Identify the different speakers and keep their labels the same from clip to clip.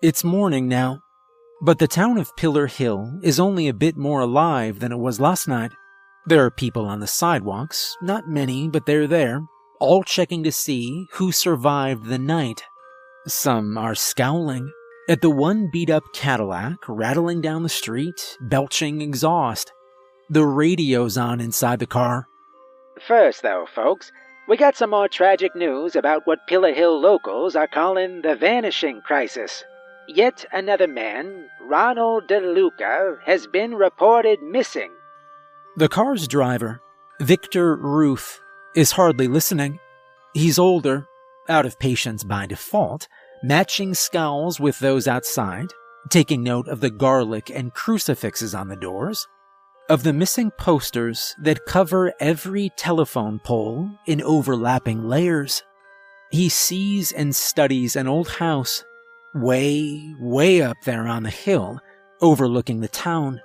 Speaker 1: It's morning now, but the town of Pillar Hill is only a bit more alive than it was last night. There are people on the sidewalks, not many, but they're there, all checking to see who survived the night. Some are scowling at the one beat up Cadillac rattling down the street, belching exhaust. The radio's on inside the car.
Speaker 2: First, though, folks, we got some more tragic news about what Pillar Hill locals are calling the vanishing crisis. Yet another man, Ronald DeLuca, has been reported missing.
Speaker 1: The car's driver, Victor Ruth, is hardly listening. He's older, out of patience by default, matching scowls with those outside, taking note of the garlic and crucifixes on the doors, of the missing posters that cover every telephone pole in overlapping layers. He sees and studies an old house way, way up there on the hill, overlooking the town.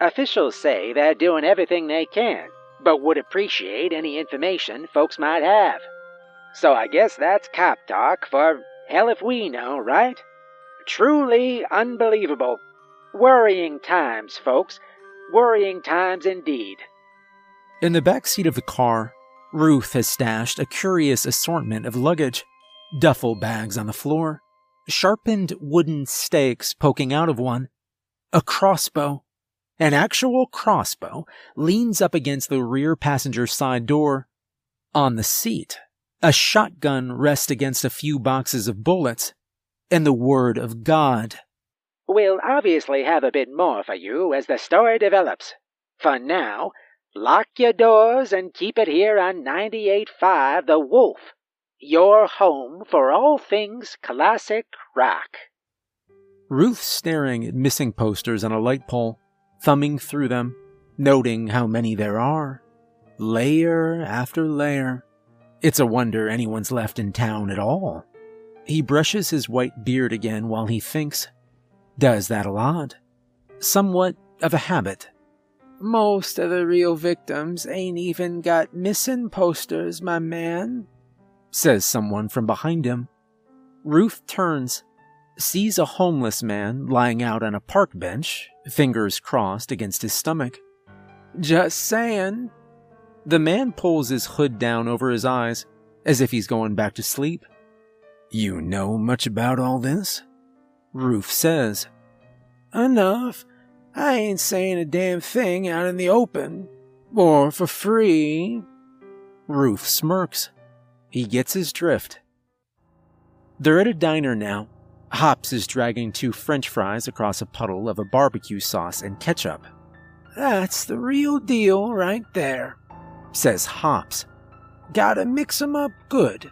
Speaker 2: Officials say they're doing everything they can, but would appreciate any information folks might have. So I guess that's cop talk for hell if we know, right? Truly unbelievable. Worrying times, folks. Worrying times indeed.
Speaker 1: In the back seat of the car, Ruth has stashed a curious assortment of luggage duffel bags on the floor, sharpened wooden stakes poking out of one, a crossbow. An actual crossbow leans up against the rear passenger side door. On the seat, a shotgun rests against a few boxes of bullets, and the Word of God.
Speaker 2: We'll obviously have a bit more for you as the story develops. For now, lock your doors and keep it here on 98.5 The Wolf, your home for all things classic rock.
Speaker 1: Ruth staring at missing posters on a light pole, thumbing through them, noting how many there are. Layer after layer. It's a wonder anyone's left in town at all. He brushes his white beard again while he thinks. Does that a lot. Somewhat of a habit.
Speaker 3: Most of the real victims ain't even got missing posters, my man,
Speaker 1: says someone from behind him. Ruth turns, sees a homeless man lying out on a park bench, fingers crossed against his stomach.
Speaker 3: Just saying.
Speaker 1: The man pulls his hood down over his eyes, as if he's going back to sleep. You know much about all this? Ruth says.
Speaker 3: Enough. I ain't saying a damn thing out in the open. Or for free.
Speaker 1: Ruth smirks. He gets his drift. They're at a diner now. Hops is dragging two french fries across a puddle of a barbecue sauce and ketchup.
Speaker 3: That's the real deal right there,
Speaker 1: says Hops.
Speaker 3: Gotta mix 'em up good.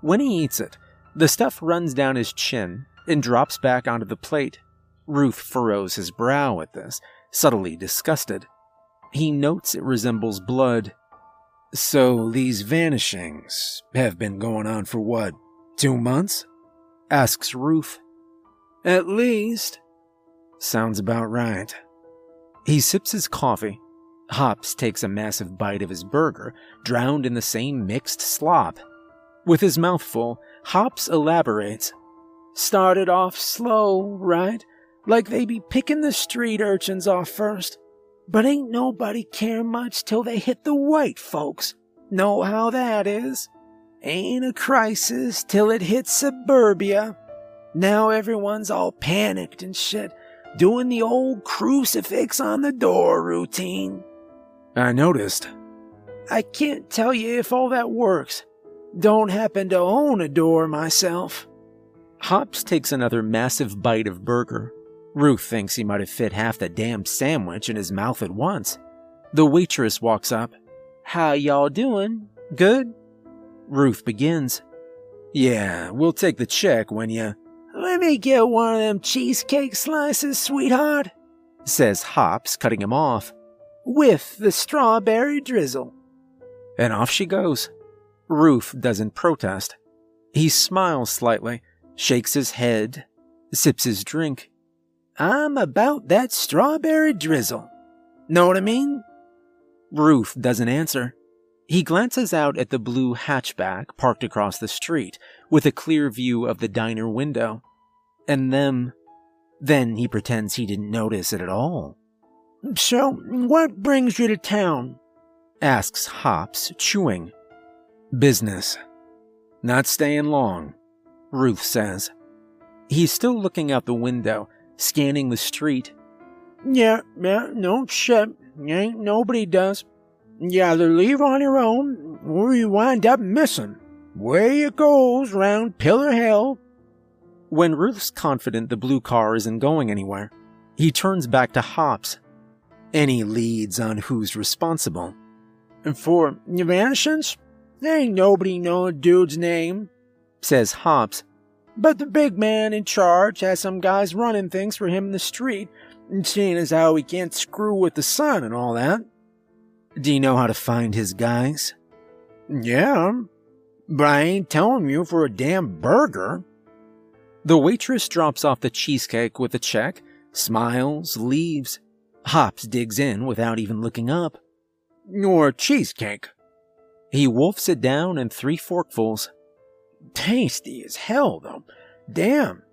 Speaker 1: When he eats it, the stuff runs down his chin and drops back onto the plate. Ruth furrows his brow at this, subtly disgusted. He notes it resembles blood. So these vanishings have been going on for what, two months? asks Ruth.
Speaker 3: At least.
Speaker 1: Sounds about right. He sips his coffee. Hops takes a massive bite of his burger, drowned in the same mixed slop. With his mouth full, Hops elaborates.
Speaker 3: Started off slow, right? Like they be picking the street urchins off first. But ain't nobody care much till they hit the white folks. Know how that is? Ain't a crisis till it hits suburbia. Now everyone's all panicked and shit, doing the old crucifix on the door routine.
Speaker 1: I noticed.
Speaker 3: I can't tell you if all that works. Don't happen to own a door myself.
Speaker 1: Hops takes another massive bite of burger. Ruth thinks he might have fit half the damn sandwich in his mouth at once. The waitress walks up.
Speaker 3: How y'all doing?
Speaker 1: Good? Ruth begins. Yeah, we'll take the check when you.
Speaker 3: Let me get one of them cheesecake slices, sweetheart,
Speaker 1: says Hops, cutting him off.
Speaker 3: With the strawberry drizzle.
Speaker 1: And off she goes. Ruth doesn't protest. He smiles slightly, shakes his head, sips his drink.
Speaker 3: I'm about that strawberry drizzle. Know what I mean?
Speaker 1: Ruth doesn't answer. He glances out at the blue hatchback parked across the street with a clear view of the diner window. and them. Then he pretends he didn't notice it at all.
Speaker 3: So, what brings you to town?
Speaker 1: asks Hops, chewing. Business. Not staying long, Ruth says. He's still looking out the window, scanning the street.
Speaker 3: Yeah, yeah, no shit. Ain't nobody does. You either leave on your own, or you wind up missing. Way it goes round Pillar Hill.
Speaker 1: When Ruth's confident the blue car isn't going anywhere, he turns back to Hops. Any leads on who's responsible?
Speaker 3: And for vanishings, ain't nobody know a dude's name,
Speaker 1: says Hops.
Speaker 3: But the big man in charge has some guys running things for him in the street, and seeing as how he can't screw with the sun and all that.
Speaker 1: Do you know how to find his guys?
Speaker 3: Yeah, but I ain't telling you for a damn burger.
Speaker 1: The waitress drops off the cheesecake with a check, smiles, leaves. Hops digs in without even looking up.
Speaker 3: Your cheesecake.
Speaker 1: He wolfs it down in three forkfuls.
Speaker 3: Tasty as hell, though. Damn.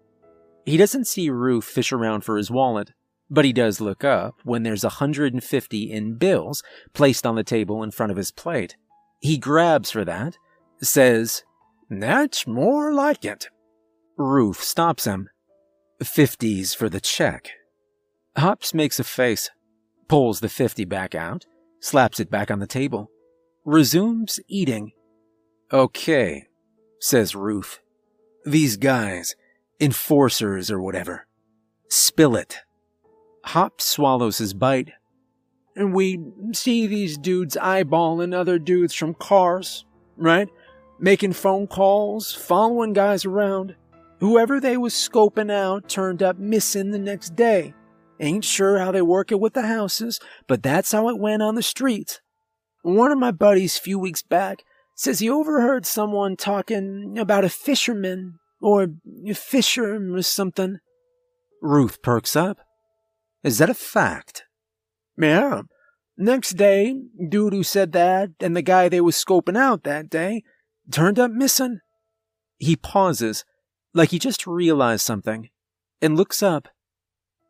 Speaker 1: He doesn't see Ruth fish around for his wallet, but he does look up when there's a 150 in bills placed on the table in front of his plate. He grabs for that, says,
Speaker 3: That's more like it.
Speaker 1: Ruth stops him. Fifties for the check. Hops makes a face, pulls the 50 back out, slaps it back on the table, resumes eating. Okay, says Ruth. These guys, enforcers or whatever. Spill it. Hop swallows his bite.
Speaker 3: And we see these dudes eyeballing other dudes from cars, right? Making phone calls, following guys around. Whoever they was scoping out turned up missing the next day. Ain't sure how they work it with the houses, but that's how it went on the streets. One of my buddies few weeks back says he overheard someone talking about a fisherman or a fisher or something.
Speaker 1: Ruth perks up. Is that a fact?
Speaker 3: Yeah. Next day, dude who said that and the guy they was scoping out that day turned up missing.
Speaker 1: He pauses, like he just realized something, and looks up.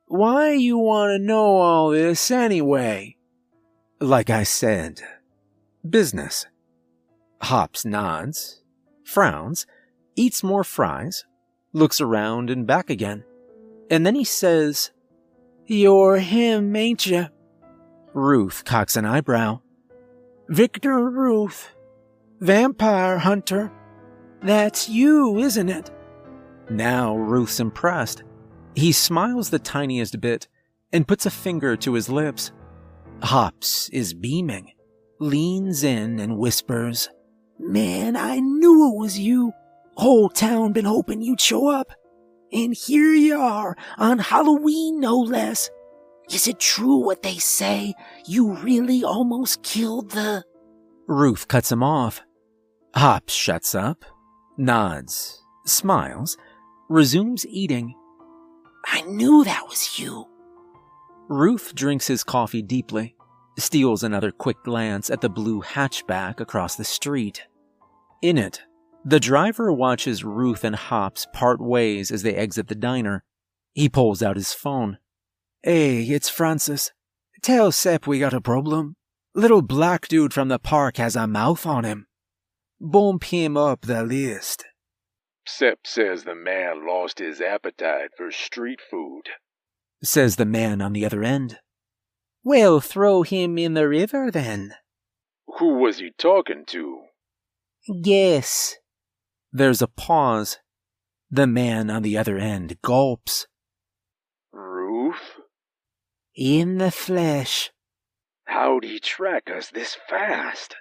Speaker 3: Why you want to know all this anyway?
Speaker 1: Like I said, business. Hops nods, frowns, eats more fries, looks around and back again, and then he says,
Speaker 3: You're him, ain't you?
Speaker 1: Ruth cocks an eyebrow.
Speaker 3: Victor Ruth, vampire hunter. That's you, isn't it?
Speaker 1: Now Ruth's impressed. He smiles the tiniest bit and puts a finger to his lips. Hops is beaming, leans in and whispers,
Speaker 3: Man, I knew it was you. Whole town been hoping you'd show up. And here you are, on Halloween no less. Is it true what they say? You really almost killed the.
Speaker 1: Ruth cuts him off. Hops shuts up, nods, smiles, resumes eating.
Speaker 3: I knew that was you.
Speaker 1: Ruth drinks his coffee deeply, steals another quick glance at the blue hatchback across the street. In it, the driver watches Ruth and Hops part ways as they exit the diner. He pulls out his phone.
Speaker 3: Hey, it's Francis. Tell Sep we got a problem. Little black dude from the park has a mouth on him. Bump him up the list.
Speaker 4: Sep says the man lost his appetite for street food,
Speaker 1: says the man on the other end.
Speaker 3: Well, throw him in the river then.
Speaker 4: Who was he talking to?
Speaker 3: Guess.
Speaker 1: There's a pause. The man on the other end gulps.
Speaker 4: Ruth?
Speaker 3: In the flesh.
Speaker 4: How'd he track us this fast?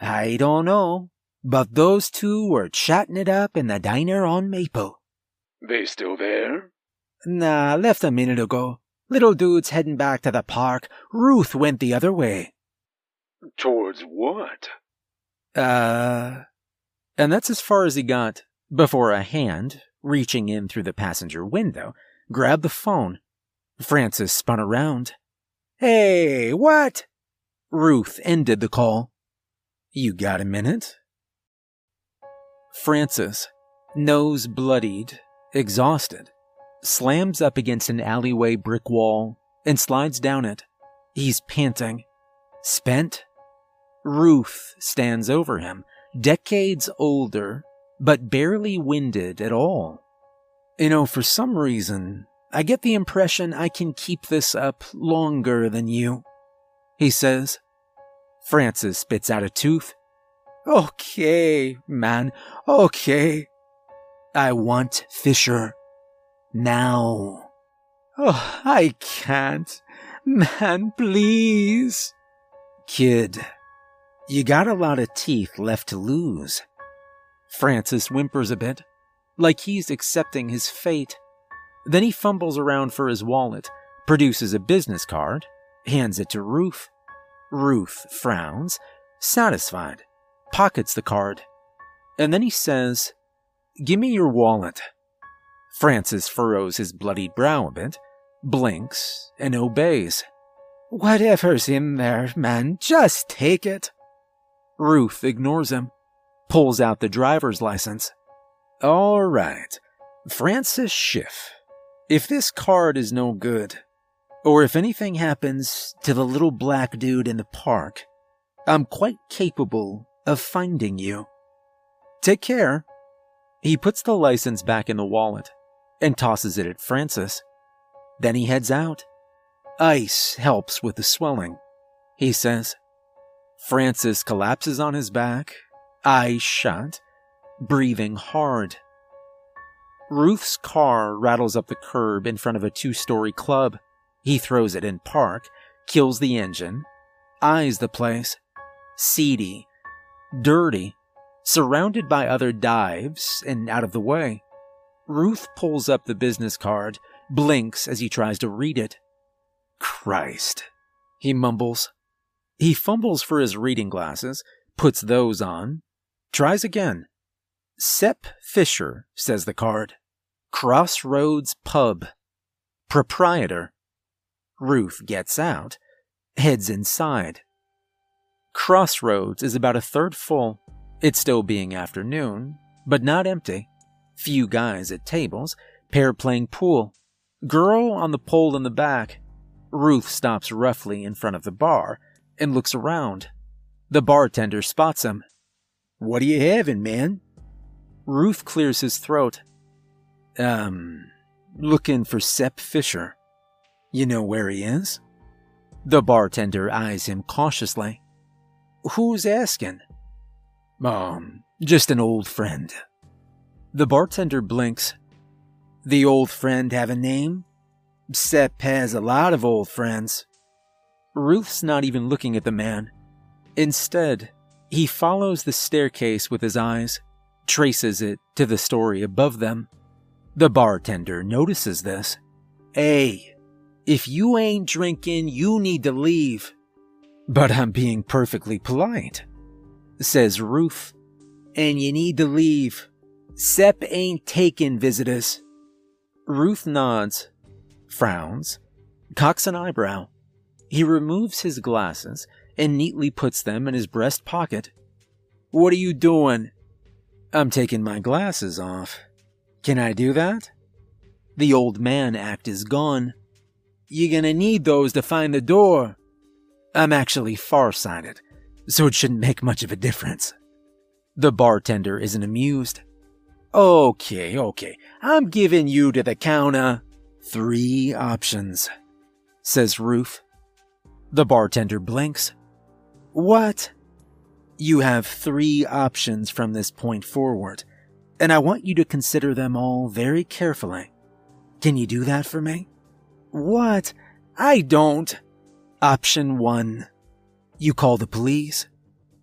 Speaker 3: I don't know, but those two were chatting it up in the diner on Maple.
Speaker 4: They still there?
Speaker 3: Nah, left a minute ago. Little dude's heading back to the park. Ruth went the other way.
Speaker 4: Towards what?
Speaker 1: Uh. And that's as far as he got before a hand, reaching in through the passenger window, grabbed the phone. Francis spun around.
Speaker 3: Hey, what?
Speaker 1: Ruth ended the call. You got a minute? Francis, nose bloodied, exhausted, slams up against an alleyway brick wall, and slides down it. He's panting. Spent? Ruth stands over him, decades older, but barely winded at all. You know, for some reason, I get the impression I can keep this up longer than you, he says. Francis spits out a tooth. Okay, man, okay. I want Fisher. Now. Oh, I can't. Man, please. Kid, you got a lot of teeth left to lose. Francis whimpers a bit, like he's accepting his fate. Then he fumbles around for his wallet, produces a business card, hands it to Ruth. Ruth frowns, satisfied, pockets the card, and then he says, Give me your wallet. Francis furrows his bloodied brow a bit, blinks, and obeys.
Speaker 3: Whatever's in there, man, just take it.
Speaker 1: Ruth ignores him, pulls out the driver's license. All right, Francis Schiff. If this card is no good, or if anything happens to the little black dude in the park, I'm quite capable of finding you. Take care. He puts the license back in the wallet and tosses it at Francis. Then he heads out. Ice helps with the swelling, he says. Francis collapses on his back, eyes shut, breathing hard. Ruth's car rattles up the curb in front of a two story club. He throws it in park, kills the engine, eyes the place. Seedy, dirty, surrounded by other dives and out of the way. Ruth pulls up the business card, blinks as he tries to read it. Christ, he mumbles. He fumbles for his reading glasses, puts those on, tries again. Sep Fisher, says the card. Crossroads Pub. Proprietor. Ruth gets out, heads inside. Crossroads is about a third full. It's still being afternoon, but not empty. Few guys at tables, pair playing pool. Girl on the pole in the back. Ruth stops roughly in front of the bar and looks around. The bartender spots him. What are you having, man? Ruth clears his throat. Um, looking for Sepp Fisher. You know where he is? The bartender eyes him cautiously. Who's asking? Um, just an old friend. The bartender blinks. The old friend have a name? Sepp has a lot of old friends. Ruth's not even looking at the man. Instead, he follows the staircase with his eyes, traces it to the story above them. The bartender notices this. Hey, if you ain't drinking, you need to leave. But I'm being perfectly polite, says Ruth. And you need to leave. Sepp ain't taking visitors. Ruth nods, frowns, cocks an eyebrow. He removes his glasses and neatly puts them in his breast pocket. What are you doing? I'm taking my glasses off. Can I do that? The old man act is gone. You're gonna need those to find the door. I'm actually farsighted, so it shouldn't make much of a difference. The bartender isn't amused. Okay, okay, I'm giving you to the counter three options, says Ruth. The bartender blinks. What? You have three options from this point forward, and I want you to consider them all very carefully. Can you do that for me? What? I don't. Option one. You call the police.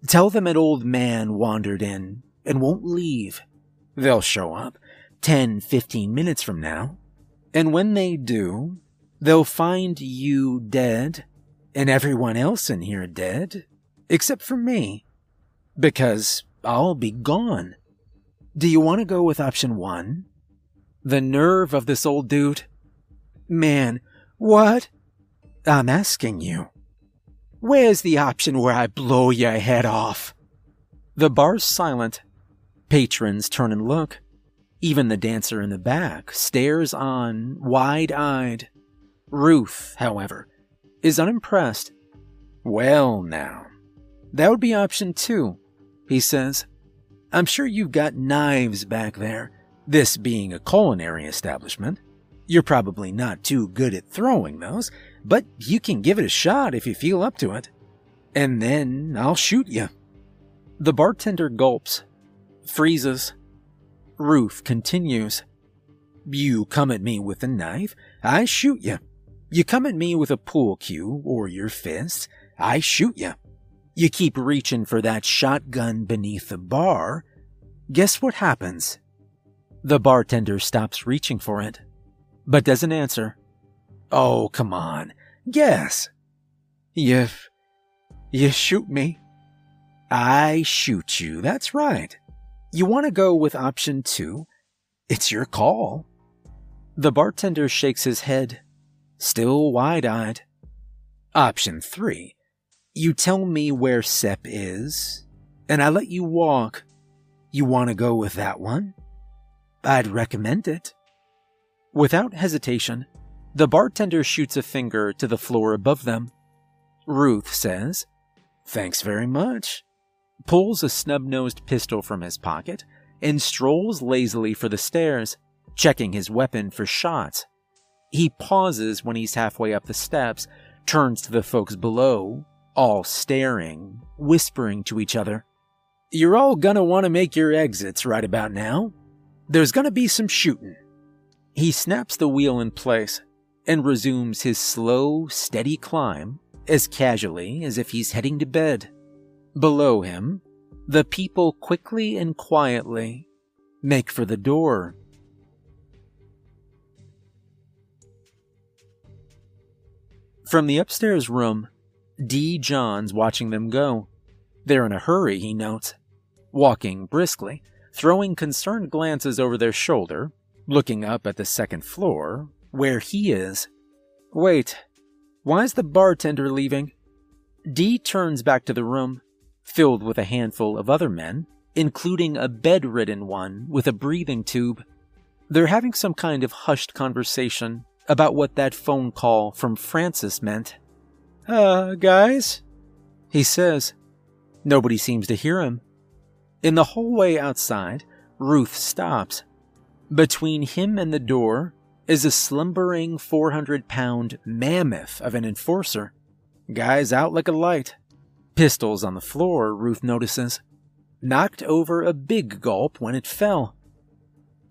Speaker 1: Tell them an old man wandered in and won't leave. They'll show up 10, 15 minutes from now. And when they do, they'll find you dead and everyone else in here dead, except for me, because I'll be gone. Do you want to go with option one? The nerve of this old dude. Man, what? I'm asking you. Where's the option where I blow your head off? The bar's silent. Patrons turn and look. Even the dancer in the back stares on, wide eyed. Ruth, however, is unimpressed. Well, now, that would be option two, he says. I'm sure you've got knives back there, this being a culinary establishment. You're probably not too good at throwing those, but you can give it a shot if you feel up to it. And then I'll shoot you. The bartender gulps, freezes. Ruth continues. You come at me with a knife, I shoot you. You come at me with a pool cue or your fist, I shoot you. You keep reaching for that shotgun beneath the bar. Guess what happens? The bartender stops reaching for it, but doesn't answer. Oh, come on. Guess. You. You shoot me. I shoot you. That's right. You want to go with option two? It's your call. The bartender shakes his head, still wide eyed. Option three. You tell me where Sep is, and I let you walk. You want to go with that one? I'd recommend it. Without hesitation, the bartender shoots a finger to the floor above them. Ruth says, Thanks very much, pulls a snub nosed pistol from his pocket, and strolls lazily for the stairs, checking his weapon for shots. He pauses when he's halfway up the steps, turns to the folks below, all staring, whispering to each other. You're all gonna want to make your exits right about now. There's gonna be some shooting. He snaps the wheel in place and resumes his slow, steady climb as casually as if he's heading to bed. Below him, the people quickly and quietly make for the door. From the upstairs room, D. John's watching them go. They're in a hurry, he notes, walking briskly, throwing concerned glances over their shoulder, looking up at the second floor, where he is. Wait, why's the bartender leaving? D turns back to the room, filled with a handful of other men, including a bedridden one with a breathing tube. They're having some kind of hushed conversation about what that phone call from Francis meant. Uh, guys? He says. Nobody seems to hear him. In the hallway outside, Ruth stops. Between him and the door is a slumbering 400 pound mammoth of an enforcer. Guy's out like a light. Pistols on the floor, Ruth notices. Knocked over a big gulp when it fell.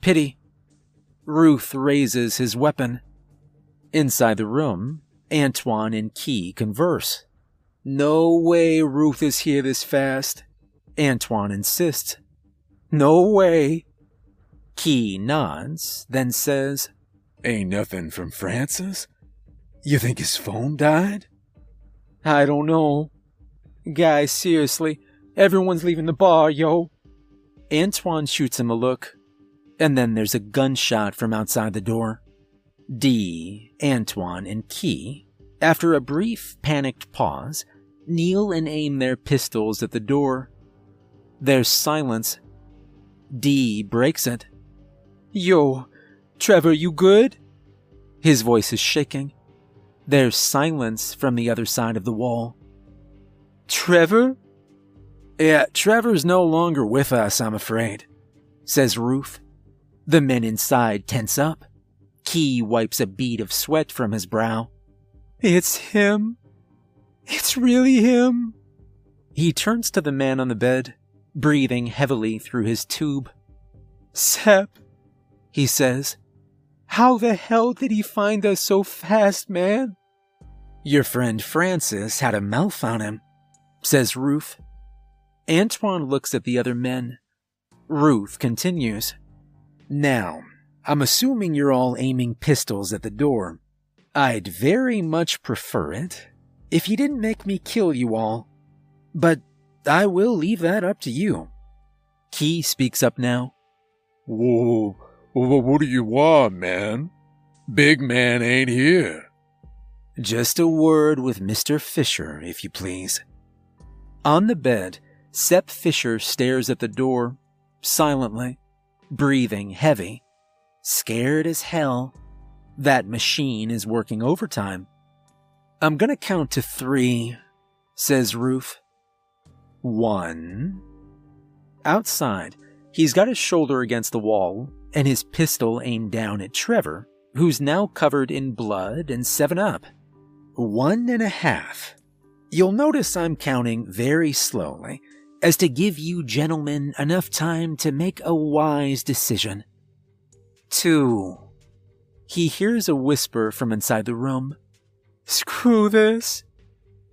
Speaker 1: Pity. Ruth raises his weapon. Inside the room, Antoine and Key converse. No way Ruth is here this fast. Antoine insists. No way. Key nods, then says,
Speaker 4: Ain't nothing from Francis? You think his phone died?
Speaker 3: I don't know. Guys, seriously, everyone's leaving the bar, yo.
Speaker 1: Antoine shoots him a look, and then there's a gunshot from outside the door. D, Antoine, and Key, after a brief, panicked pause, kneel and aim their pistols at the door. There's silence. D breaks it.
Speaker 3: Yo, Trevor, you good?
Speaker 1: His voice is shaking. There's silence from the other side of the wall.
Speaker 3: Trevor?
Speaker 1: Yeah, Trevor's no longer with us, I'm afraid, says Ruth. The men inside tense up. Key wipes a bead of sweat from his brow.
Speaker 3: It's him. It's really him.
Speaker 1: He turns to the man on the bed, breathing heavily through his tube.
Speaker 3: Sep, he says. How the hell did he find us so fast, man?
Speaker 1: Your friend Francis had a mouth on him, says Ruth. Antoine looks at the other men. Ruth continues. Now, I'm assuming you're all aiming pistols at the door. I'd very much prefer it if you didn't make me kill you all. But I will leave that up to you. Key speaks up now.
Speaker 4: Whoa, what do you want, man? Big man ain't here.
Speaker 1: Just a word with Mr. Fisher, if you please. On the bed, Sep Fisher stares at the door, silently. breathing heavy, scared as hell. That machine is working overtime. I'm gonna count to three, says Ruth. One. Outside, he's got his shoulder against the wall and his pistol aimed down at Trevor, who's now covered in blood and 7 Up. One and a half. You'll notice I'm counting very slowly, as to give you gentlemen enough time to make a wise decision. Two. He hears a whisper from inside the room. Screw this.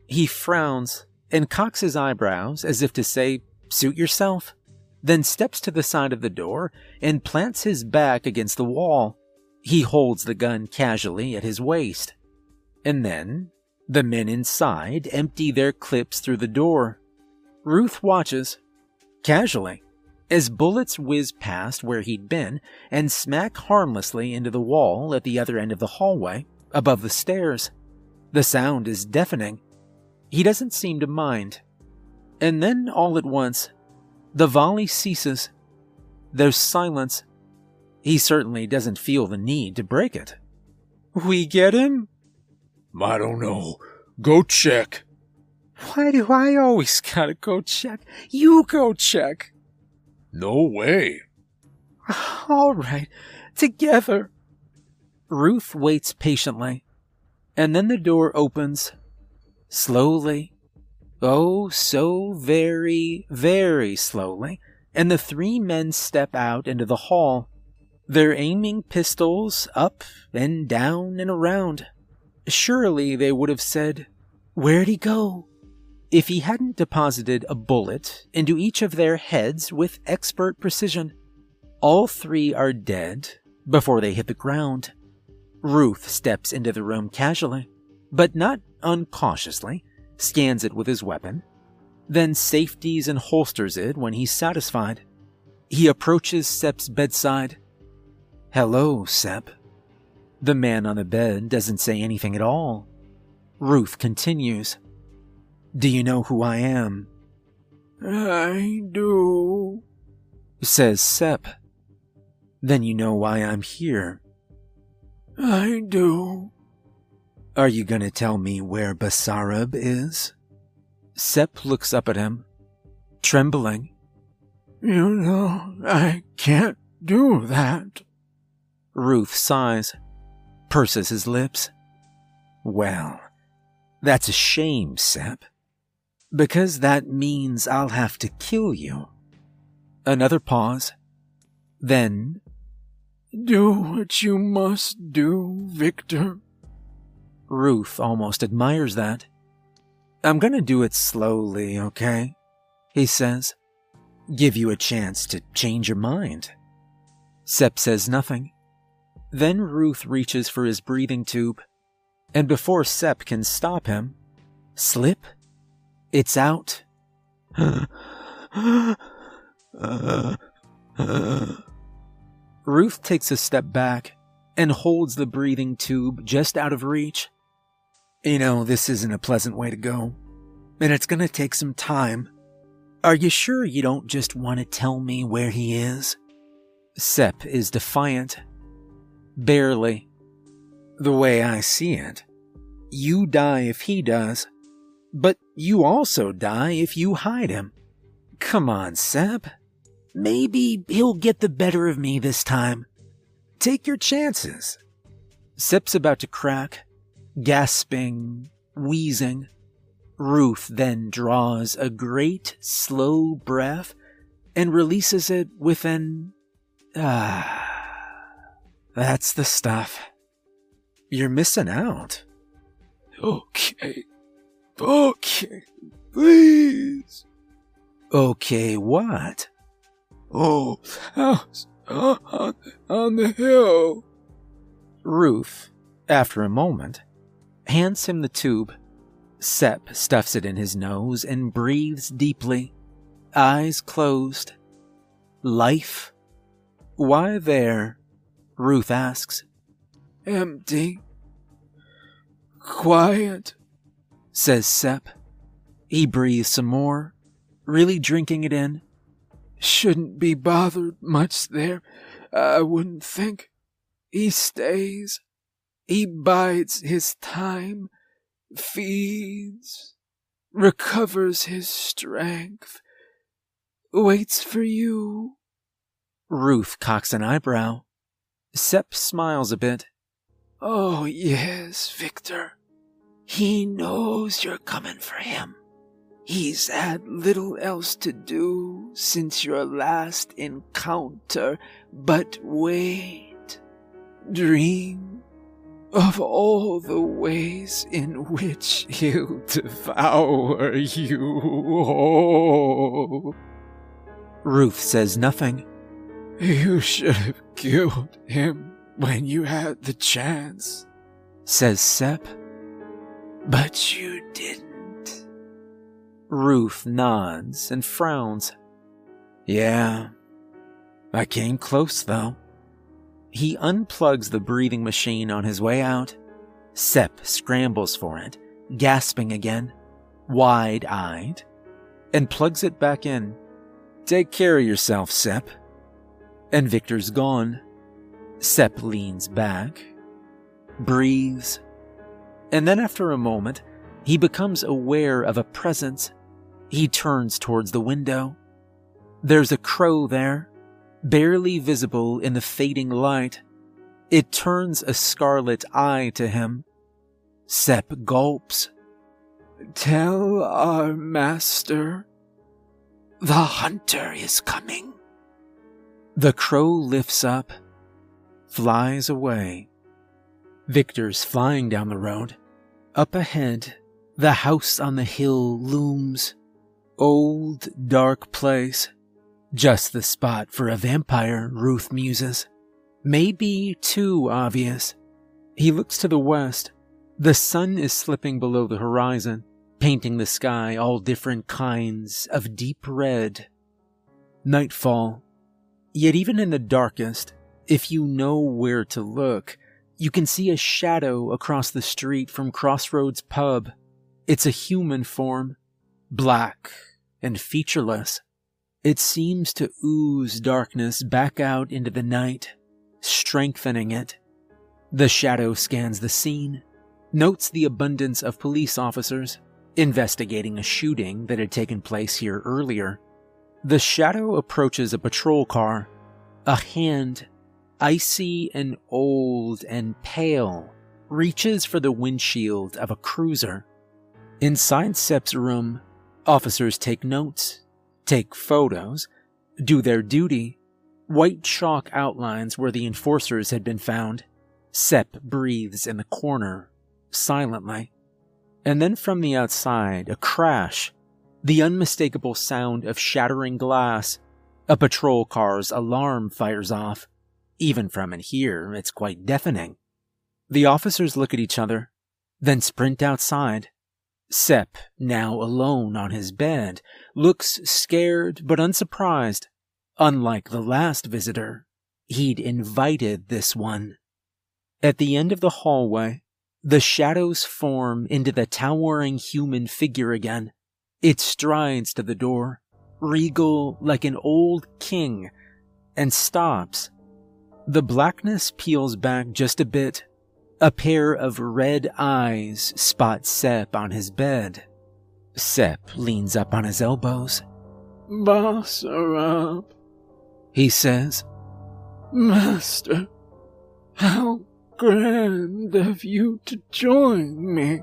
Speaker 1: He frowns and cocks his eyebrows as if to say, Suit yourself, then steps to the side of the door and plants his back against the wall. He holds the gun casually at his waist. And then, the men inside empty their clips through the door. Ruth watches, casually, as bullets whiz past where he'd been and smack harmlessly into the wall at the other end of the hallway, above the stairs. The sound is deafening. He doesn't seem to mind. And then, all at once, the volley ceases. There's silence. He certainly doesn't feel the need to break it. We get him?
Speaker 4: I don't know. Go check.
Speaker 3: Why do I always gotta go check? You go check.
Speaker 4: No way.
Speaker 3: All right, together.
Speaker 1: Ruth waits patiently, and then the door opens slowly. Oh, so very, very slowly, and the three men step out into the hall. They're aiming pistols up and down and around. Surely they would have said, Where'd he go? If he hadn't deposited a bullet into each of their heads with expert precision. All three are dead before they hit the ground. Ruth steps into the room casually, but not uncautiously, scans it with his weapon, then safeties and holsters it when he's satisfied. He approaches Sep's bedside. Hello, Sep. The man on the bed doesn't say anything at all. Ruth continues. Do you know who I am?
Speaker 3: I do,
Speaker 1: says Sep. Then you know why I'm here.
Speaker 3: I do.
Speaker 1: Are you gonna tell me where Basarab is? Sep looks up at him, trembling.
Speaker 3: You know, I can't do that.
Speaker 1: Ruth sighs, purses his lips. Well, that's a shame, Sep. Because that means I'll have to kill you. Another pause. Then,
Speaker 3: Do what you must do, Victor.
Speaker 1: Ruth almost admires that. I'm gonna do it slowly, okay? He says. Give you a chance to change your mind. Sep says nothing. Then Ruth reaches for his breathing tube, and before Sep can stop him, slip, it's out. Ruth takes a step back and holds the breathing tube just out of reach. You know, this isn't a pleasant way to go, and it's gonna take some time. Are you sure you don't just want to tell me where he is? Sep is defiant. Barely. The way I see it, you die if he does, but you also die if you hide him. Come on, Sep. Maybe he'll get the better of me this time. Take your chances. Sep's about to crack, gasping, wheezing. Ruth then draws a great, slow breath and releases it with an ah. That's the stuff. You're missing out.
Speaker 3: Okay. Okay. Please.
Speaker 1: Okay, what?
Speaker 3: Oh, house uh, on, on the hill.
Speaker 1: Ruth, after a moment, hands him the tube. Sep stuffs it in his nose and breathes deeply, eyes closed. Life? Why there? Ruth asks.
Speaker 3: Empty. Quiet,
Speaker 1: says Sep. He breathes some more, really drinking it in.
Speaker 3: shouldn't be bothered much there, I wouldn't think. He stays. He bides his time, feeds, recovers his strength, waits for you.
Speaker 1: Ruth cocks an eyebrow. Sepp smiles a bit.
Speaker 3: Oh, yes, Victor. He knows you're coming for him. He's had little else to do since your last encounter, but wait. Dream of all the ways in which he'll devour you.
Speaker 1: Ruth says nothing.
Speaker 3: You should have killed him when you had the chance,
Speaker 1: says Sep.
Speaker 3: But you didn't.
Speaker 1: Ruth nods and frowns.
Speaker 3: Yeah, I came close though.
Speaker 1: He unplugs the breathing machine on his way out. Sep scrambles for it, gasping again, wide eyed, and plugs it back in.
Speaker 3: Take care of yourself, Sepp.
Speaker 1: And Victor's gone. Sepp leans back, breathes, and then after a moment, he becomes aware of a presence. He turns towards the window. There's a crow there, barely visible in the fading light. It turns a scarlet eye to him. Sepp gulps.
Speaker 3: Tell our master the hunter is coming.
Speaker 1: The crow lifts up, flies away. Victor's flying down the road. Up ahead, the house on the hill looms. Old, dark place. Just the spot for a vampire, Ruth muses. Maybe too obvious. He looks to the west. The sun is slipping below the horizon, painting the sky all different kinds of deep red. Nightfall. Yet even in the darkest, if you know where to look, you can see a shadow across the street from Crossroads Pub. It's a human form, black and featureless. It seems to ooze darkness back out into the night, strengthening it. The shadow scans the scene, notes the abundance of police officers investigating a shooting that had taken place here earlier. The shadow approaches a patrol car. A hand icy and old and pale, reaches for the windshield of a cruiser. Inside Sepp's room, officers take notes, take photos, do their duty. White chalk outlines where the enforcers had been found. Sepp breathes in the corner, silently. And then from the outside, a crash. The unmistakable sound of shattering glass. A patrol car's alarm fires off. Even from in here, it's quite deafening. The officers look at each other, then sprint outside. Sepp, now alone on his bed, looks scared but unsurprised. Unlike the last visitor, he'd invited this one. At the end of the hallway, the shadows form into the towering human figure again. It strides to the door, regal like an old king, and stops the blackness peels back just a bit. A pair of red eyes spot Sep on his bed. Sep leans up on his elbows.
Speaker 3: Basarab, he says. Master, how grand of you to join me.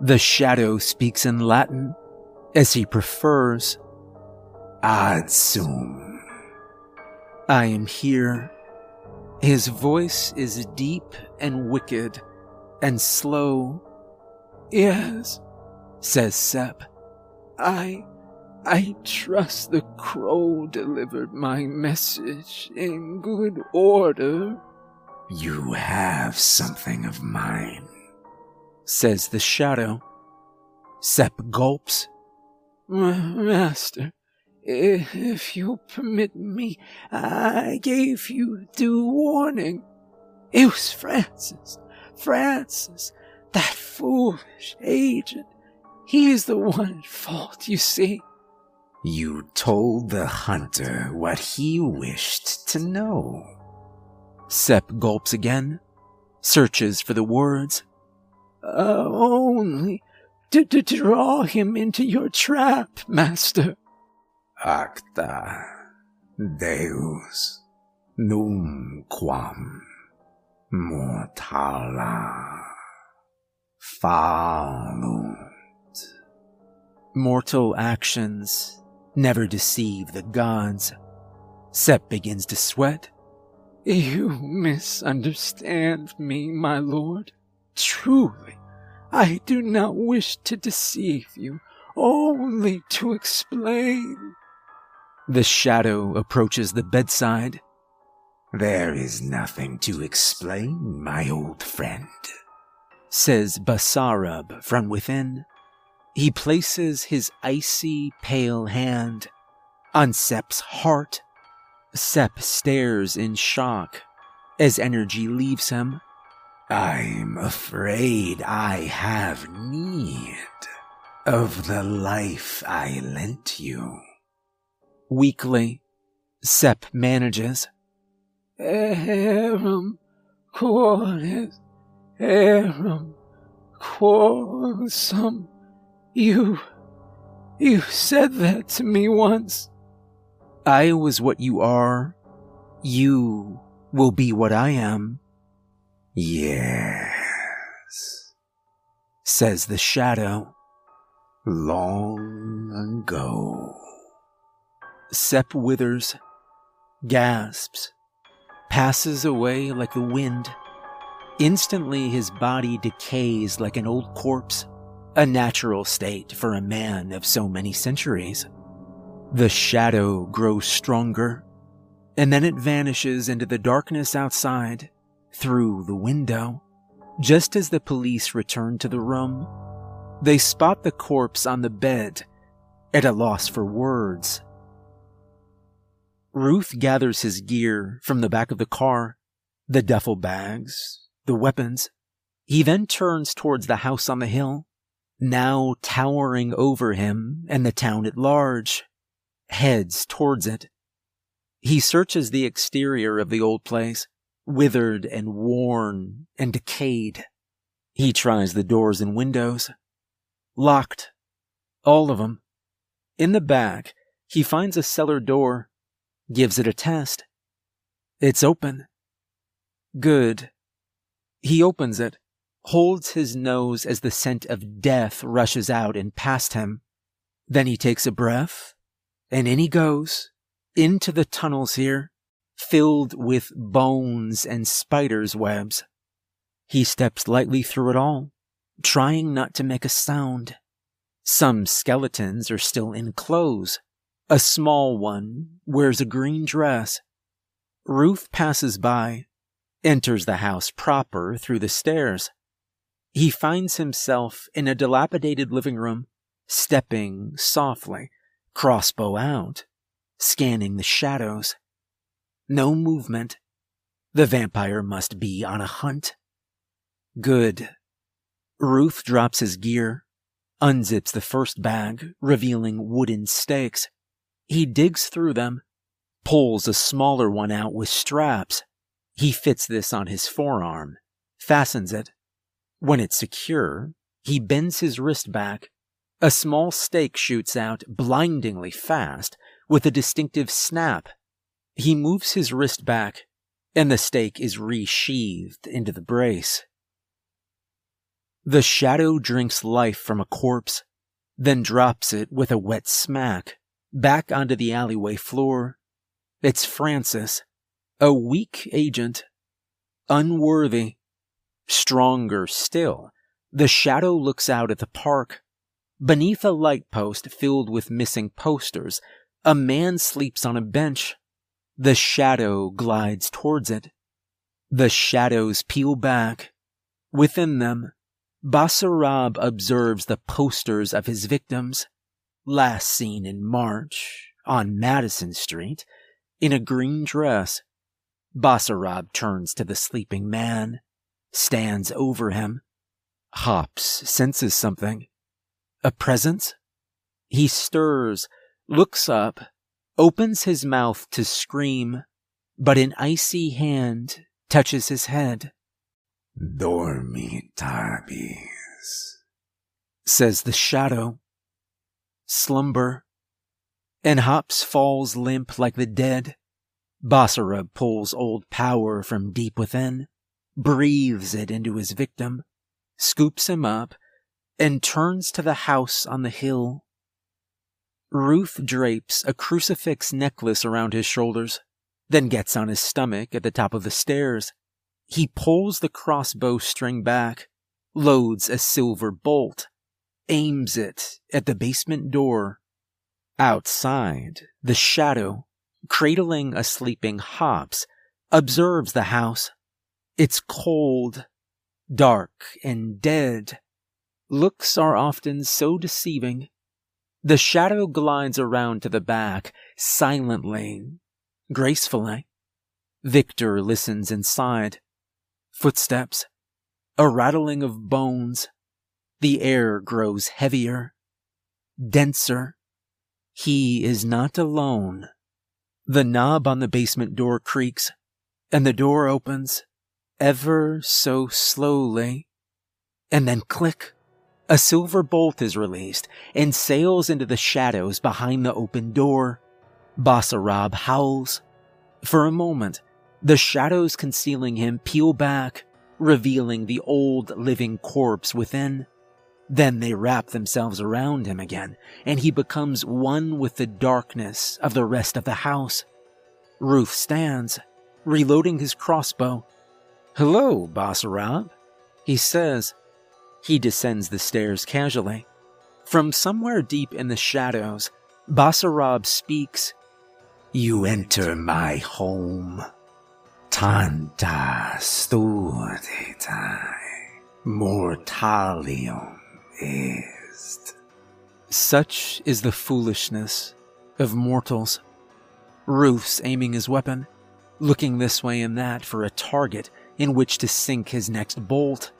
Speaker 1: The shadow speaks in Latin, as he prefers.
Speaker 3: Ad sum.
Speaker 1: I am here his voice is deep and wicked and slow.
Speaker 3: Yes, says Sep. I. I trust the crow delivered my message in good order.
Speaker 5: You have something of mine,
Speaker 1: says the shadow. Sep gulps.
Speaker 3: Master, if you'll permit me, I gave you due warning. It was Francis. Francis, that foolish agent. He's the one at fault, you see.
Speaker 5: You told the hunter what he wished to know.
Speaker 1: Sepp gulps again, searches for the words.
Speaker 3: Uh, only to, to draw him into your trap, master.
Speaker 5: Acta Deus num quam mortalia fallunt.
Speaker 1: Mortal actions never deceive the gods. Sep begins to sweat.
Speaker 3: You misunderstand me, my lord. Truly, I do not wish to deceive you, only to explain.
Speaker 1: The shadow approaches the bedside.
Speaker 5: There is nothing to explain, my old friend,
Speaker 1: says Basarab from within. He places his icy, pale hand on Sep's heart. Sep stares in shock as energy leaves him.
Speaker 5: I'm afraid I have need of the life I lent you.
Speaker 1: Weakly, Sep manages.
Speaker 3: Eram quoris, eram quorsum. You, you said that to me once.
Speaker 1: I was what you are. You will be what I am.
Speaker 5: Yes,
Speaker 1: says the shadow.
Speaker 5: Long ago.
Speaker 1: Sep withers, gasps, passes away like the wind. Instantly, his body decays like an old corpse, a natural state for a man of so many centuries. The shadow grows stronger, and then it vanishes into the darkness outside through the window. Just as the police return to the room, they spot the corpse on the bed, at a loss for words. Ruth gathers his gear from the back of the car, the duffel bags, the weapons. He then turns towards the house on the hill, now towering over him and the town at large, heads towards it. He searches the exterior of the old place, withered and worn and decayed. He tries the doors and windows. Locked. All of them. In the back, he finds a cellar door, gives it a test. It's open. Good. He opens it, holds his nose as the scent of death rushes out and past him. Then he takes a breath, and in he goes, into the tunnels here, filled with bones and spiders' webs. He steps lightly through it all, trying not to make a sound. Some skeletons are still in clothes. A small one wears a green dress. Ruth passes by, enters the house proper through the stairs. He finds himself in a dilapidated living room, stepping softly, crossbow out, scanning the shadows. No movement. The vampire must be on a hunt. Good. Ruth drops his gear, unzips the first bag, revealing wooden stakes. He digs through them, pulls a smaller one out with straps. He fits this on his forearm, fastens it. When it's secure, he bends his wrist back. A small stake shoots out blindingly fast with a distinctive snap. He moves his wrist back, and the stake is resheathed into the brace. The shadow drinks life from a corpse, then drops it with a wet smack back onto the alleyway floor. It's Francis, a weak agent, unworthy. Stronger still, the shadow looks out at the park. Beneath a light post filled with missing posters, a man sleeps on a bench. The shadow glides towards it. The shadows peel back. Within them, Basarab observes the posters of his victims, last seen in March on Madison Street in a green dress. Basarab turns to the sleeping man, stands over him. Hops senses something. A presence? He stirs, looks up, opens his mouth to scream, but an icy hand touches his head.
Speaker 5: Dormi tabis,
Speaker 1: says the shadow. Slumber. And Hops falls limp like the dead. Basarab pulls old power from deep within, breathes it into his victim, scoops him up, and turns to the house on the hill. Ruth drapes a crucifix necklace around his shoulders, then gets on his stomach at the top of the stairs. He pulls the crossbow string back, loads a silver bolt, aims it at the basement door. Outside, the shadow, cradling a sleeping Hops, observes the house. It's cold, dark, and dead. Looks are often so deceiving. The shadow glides around to the back, silently, gracefully. Victor listens inside. Footsteps, a rattling of bones. The air grows heavier, denser. He is not alone. The knob on the basement door creaks, and the door opens ever so slowly. And then click. A silver bolt is released and sails into the shadows behind the open door. Basarab howls. For a moment, the shadows concealing him peel back, revealing the old living corpse within. Then they wrap themselves around him again, and he becomes one with the darkness of the rest of the house. Ruth stands, reloading his crossbow. Hello, Basarab, he says, he descends the stairs casually. From somewhere deep in the shadows, Basarab speaks.
Speaker 5: You enter my home. Tanta studitai mortalium est.
Speaker 1: Such is the foolishness of mortals. Ruth's aiming his weapon, looking this way and that for a target in which to sink his next bolt.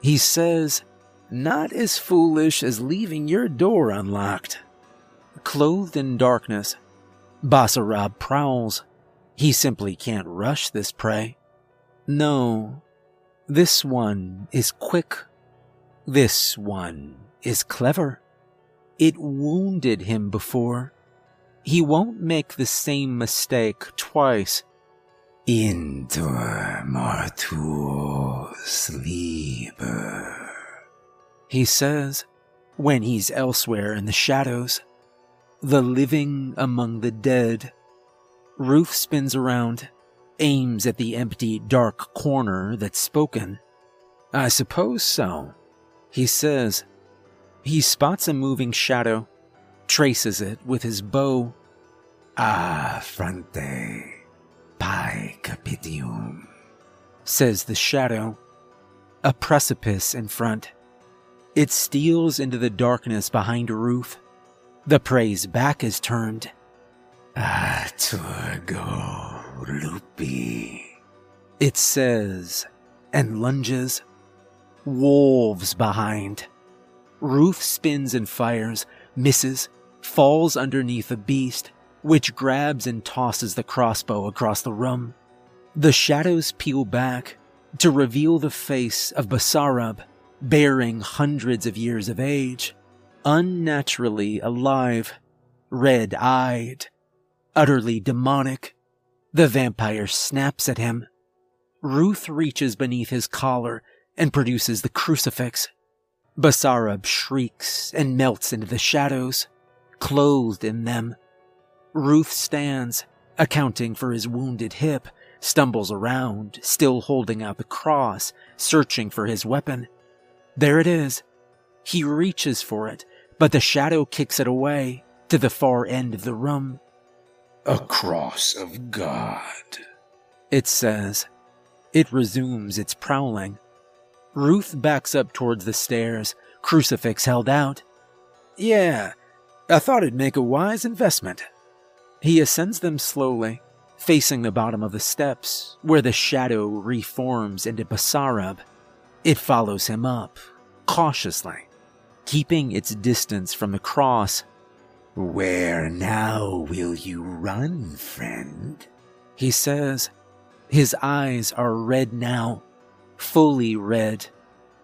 Speaker 1: He says, Not as foolish as leaving your door unlocked. Clothed in darkness, Basarab prowls. He simply can't rush this prey. No, this one is quick. This one is clever. It wounded him before. He won't make the same mistake twice.
Speaker 5: Inter liber,
Speaker 1: he says, when he's elsewhere in the shadows. The living among the dead. Ruth spins around, aims at the empty, dark corner that's spoken. I suppose so, he says. He spots a moving shadow, traces it with his bow.
Speaker 5: Ah, fronte Pi capitium,
Speaker 1: says the shadow. A precipice in front. It steals into the darkness behind Ruth. The prey's back is turned.
Speaker 5: Ah, lupi,
Speaker 1: it says, and lunges. Wolves behind. Ruth spins and fires, misses, falls underneath the beast, which grabs and tosses the crossbow across the room. The shadows peel back to reveal the face of Basarab, bearing hundreds of years of age, unnaturally alive, red eyed, utterly demonic. The vampire snaps at him. Ruth reaches beneath his collar and produces the crucifix. Basarab shrieks and melts into the shadows, clothed in them Ruth stands, accounting for his wounded hip, stumbles around, still holding out the cross, searching for his weapon. There it is. He reaches for it, but the shadow kicks it away to the far end of the room.
Speaker 4: A cross of God,
Speaker 1: it says. It resumes its prowling. Ruth backs up towards the stairs, crucifix held out. Yeah, I thought it'd make a wise investment. He ascends them slowly, facing the bottom of the steps, where the shadow reforms into Basarab. It follows him up, cautiously, keeping its distance from the cross.
Speaker 5: Where now will you run, friend?
Speaker 1: He says. His eyes are red now, fully red.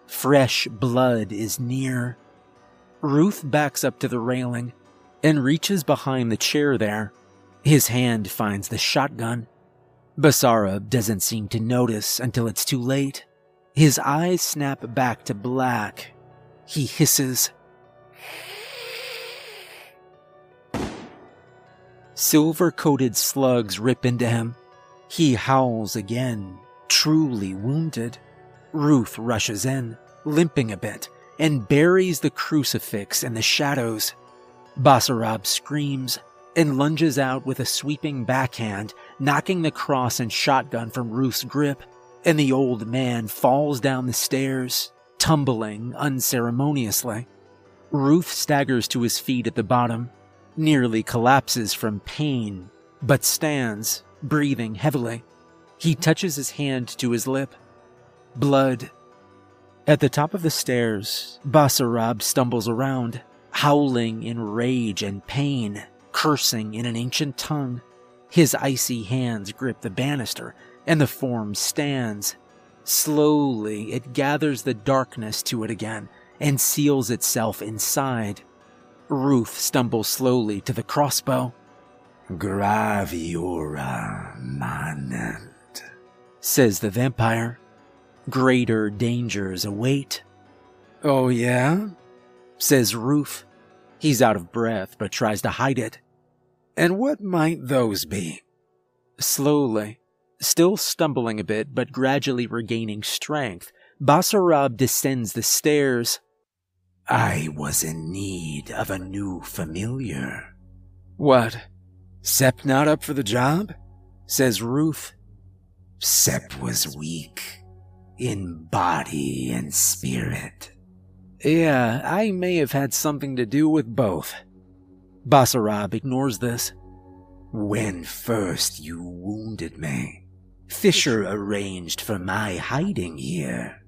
Speaker 1: Fresh blood is near. Ruth backs up to the railing and reaches behind the chair there. His hand finds the shotgun. Basarab doesn't seem to notice until it's too late. His eyes snap back to black. He hisses. Silver coated slugs rip into him. He howls again, truly wounded. Ruth rushes in, limping a bit, and buries the crucifix in the shadows. Basarab screams and lunges out with a sweeping backhand, knocking the cross and shotgun from Ruth's grip, and the old man falls down the stairs, tumbling unceremoniously. Ruth staggers to his feet at the bottom, nearly collapses from pain, but stands, breathing heavily. He touches his hand to his lip. Blood. At the top of the stairs, Basarab stumbles around, howling in rage and pain, cursing in an ancient tongue. His icy hands grip the banister, and the form stands. Slowly, it gathers the darkness to it again and seals itself inside. Ruth stumbles slowly to the crossbow.
Speaker 5: Graviora manent,
Speaker 1: says the vampire. Greater dangers await. Oh, yeah? says Ruth. He's out of breath but tries to hide it. And what might those be? Slowly, still stumbling a bit but gradually regaining strength, Basarab descends the stairs.
Speaker 5: I was in need of a new familiar.
Speaker 1: What? Sep not up for the job? says Ruth.
Speaker 5: Sep was weak in body and spirit.
Speaker 1: Yeah, I may have had something to do with both. Basarab ignores this.
Speaker 5: When first you wounded me, Fisher arranged for my hiding here,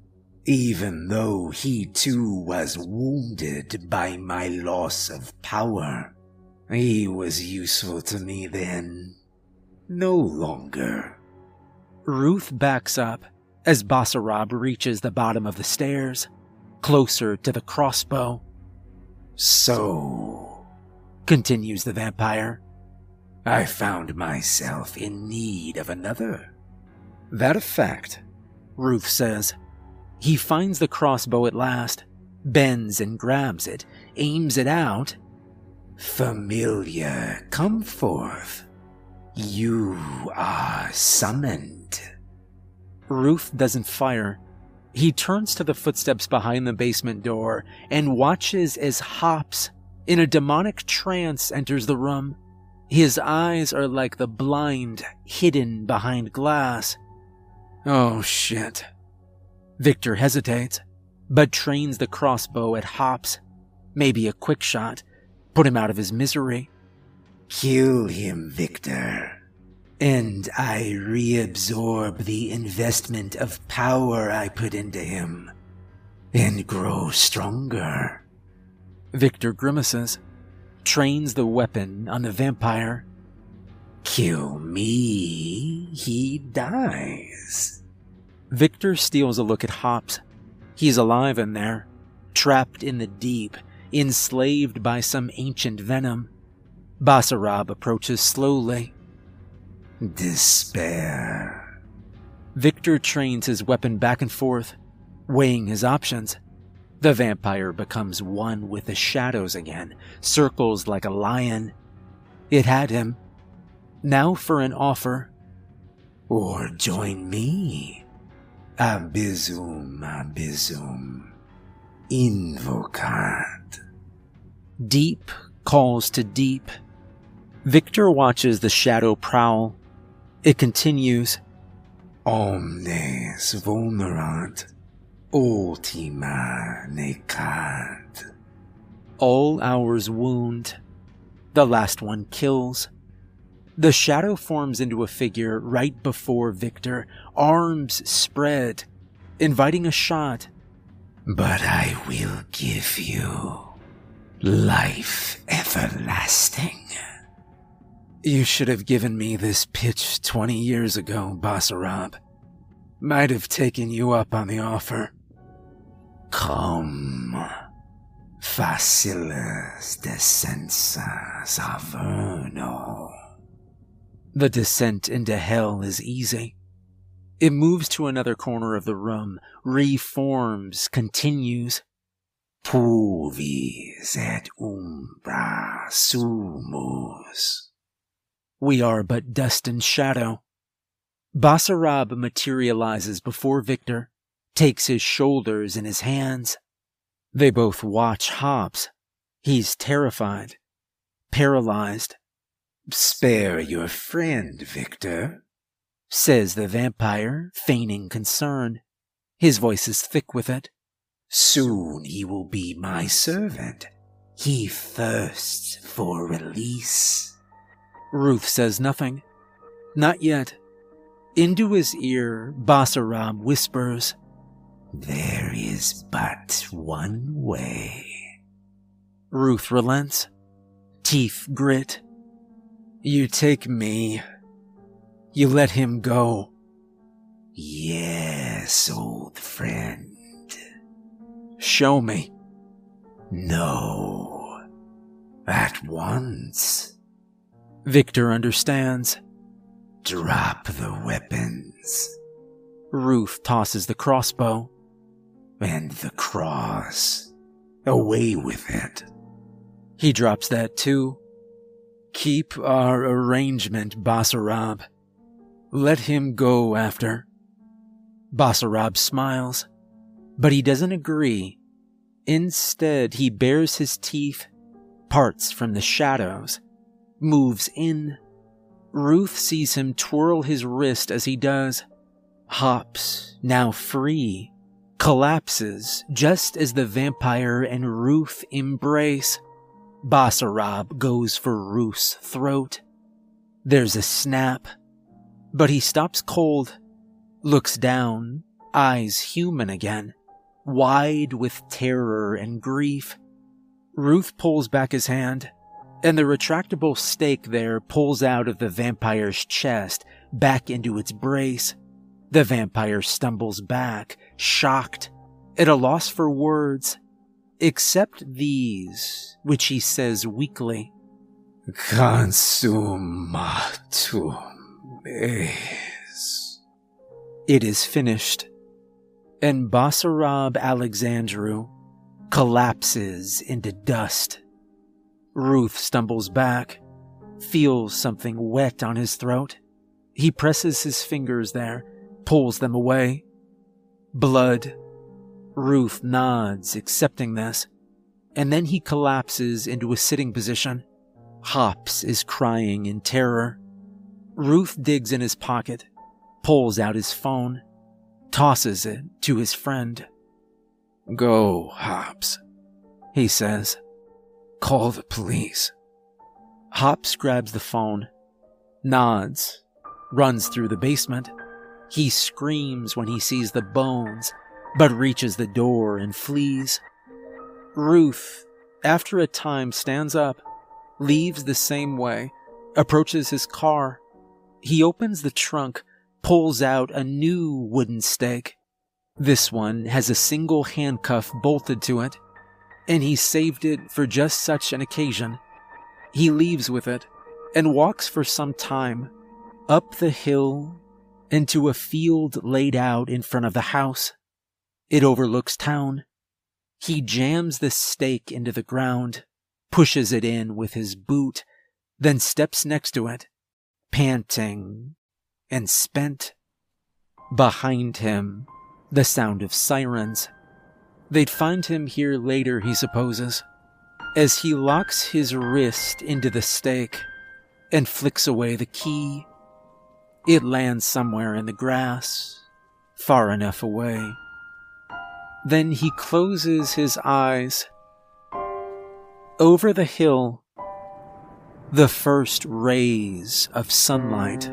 Speaker 5: even though he too was wounded by my loss of power. He was useful to me then. No longer.
Speaker 1: Ruth backs up as Basarab reaches the bottom of the stairs, closer to the crossbow.
Speaker 5: So,
Speaker 1: continues the vampire,
Speaker 5: I found myself in need of another.
Speaker 1: That a fact, Ruth says. He finds the crossbow at last, bends and grabs it, aims it out.
Speaker 5: Familiar, come forth. You are summoned.
Speaker 1: Ruth doesn't fire. He turns to the footsteps behind the basement door and watches as Hops, in a demonic trance, enters the room. His eyes are like the blind, hidden behind glass. Oh shit. Victor hesitates, but trains the crossbow at Hops. Maybe a quick shot. Put him out of his misery.
Speaker 5: Kill him, Victor. And I reabsorb the investment of power I put into him and grow stronger.
Speaker 1: Victor grimaces, trains the weapon on the vampire.
Speaker 5: Kill me, he dies.
Speaker 1: Victor steals a look at Hops. He's alive in there, trapped in the deep, enslaved by some ancient venom. Basarab approaches slowly.
Speaker 5: Despair.
Speaker 1: Victor trains his weapon back and forth, weighing his options. The vampire becomes one with the shadows again, circles like a lion. It had him. Now for an offer.
Speaker 5: Or join me. Abyssum, abyssum. Invocat.
Speaker 1: Deep calls to deep. Victor watches the shadow prowl. It continues.
Speaker 5: Omnes vulnerant ultima necat.
Speaker 1: All hours wound. The last one kills. The shadow forms into a figure right before Victor, arms spread, inviting a shot.
Speaker 5: But I will give you life everlasting.
Speaker 1: You should have given me this pitch 20 years ago, Basarab. Might have taken you up on the offer.
Speaker 5: Come, facilis descensus Averno.
Speaker 1: The descent into hell is easy. It moves to another corner of the room, reforms, continues.
Speaker 5: Pulvis et umbra sumus.
Speaker 1: We are but dust and shadow. Basarab materializes before Victor, takes his shoulders in his hands. They both watch Hops. He's terrified, paralyzed.
Speaker 5: Spare your friend, Victor,
Speaker 1: says the vampire, feigning concern. His voice is thick with it.
Speaker 5: Soon he will be my servant. He thirsts for release.
Speaker 1: Ruth says nothing. Not yet. Into his ear, Basarab whispers,
Speaker 5: There is but one way.
Speaker 1: Ruth relents. Teeth grit. You take me. You let him go.
Speaker 5: Yes, old friend.
Speaker 1: Show me.
Speaker 5: No. At once.
Speaker 1: Victor understands.
Speaker 5: Drop the weapons.
Speaker 1: Ruth tosses the crossbow.
Speaker 5: And the cross. Away with it.
Speaker 1: He drops that too. Keep our arrangement, Basarab. Let him go after. Basarab smiles, but he doesn't agree. Instead, he bares his teeth, parts from the shadows, moves in. Ruth sees him twirl his wrist as he does. Hops, now free, collapses just as the vampire and Ruth embrace. Basarab goes for Ruth's throat. There's a snap, but he stops cold, looks down, eyes human again, wide with terror and grief. Ruth pulls back his hand, and the retractable stake there pulls out of the vampire's chest back into its brace. The vampire stumbles back, shocked, at a loss for words, except these, which he says weakly.
Speaker 5: Consummatum es.
Speaker 1: It is finished. And Basarab Alexandru collapses into dust. Ruth stumbles back, feels something wet on his throat. He presses his fingers there, pulls them away. Blood. Ruth nods, accepting this, and then he collapses into a sitting position. Hops is crying in terror. Ruth digs in his pocket, pulls out his phone, tosses it to his friend.
Speaker 5: Go, Hops,
Speaker 1: he says.
Speaker 5: Call the police.
Speaker 1: Hops grabs the phone, nods, runs through the basement. He screams when he sees the bones, but reaches the door and flees. Ruth, after a time, stands up, leaves the same way, approaches his car. He opens the trunk, pulls out a new wooden stake. This one has a single handcuff bolted to it, and he saved it for just such an occasion. He leaves with it and walks for some time up the hill into a field laid out in front of the house. It overlooks town. He jams the stake into the ground, pushes it in with his boot, then steps next to it, panting and spent. Behind him, the sound of sirens. They'd find him here later, he supposes, as he locks his wrist into the stake and flicks away the key. It lands somewhere in the grass, far enough away. Then he closes his eyes. Over the hill, the first rays of sunlight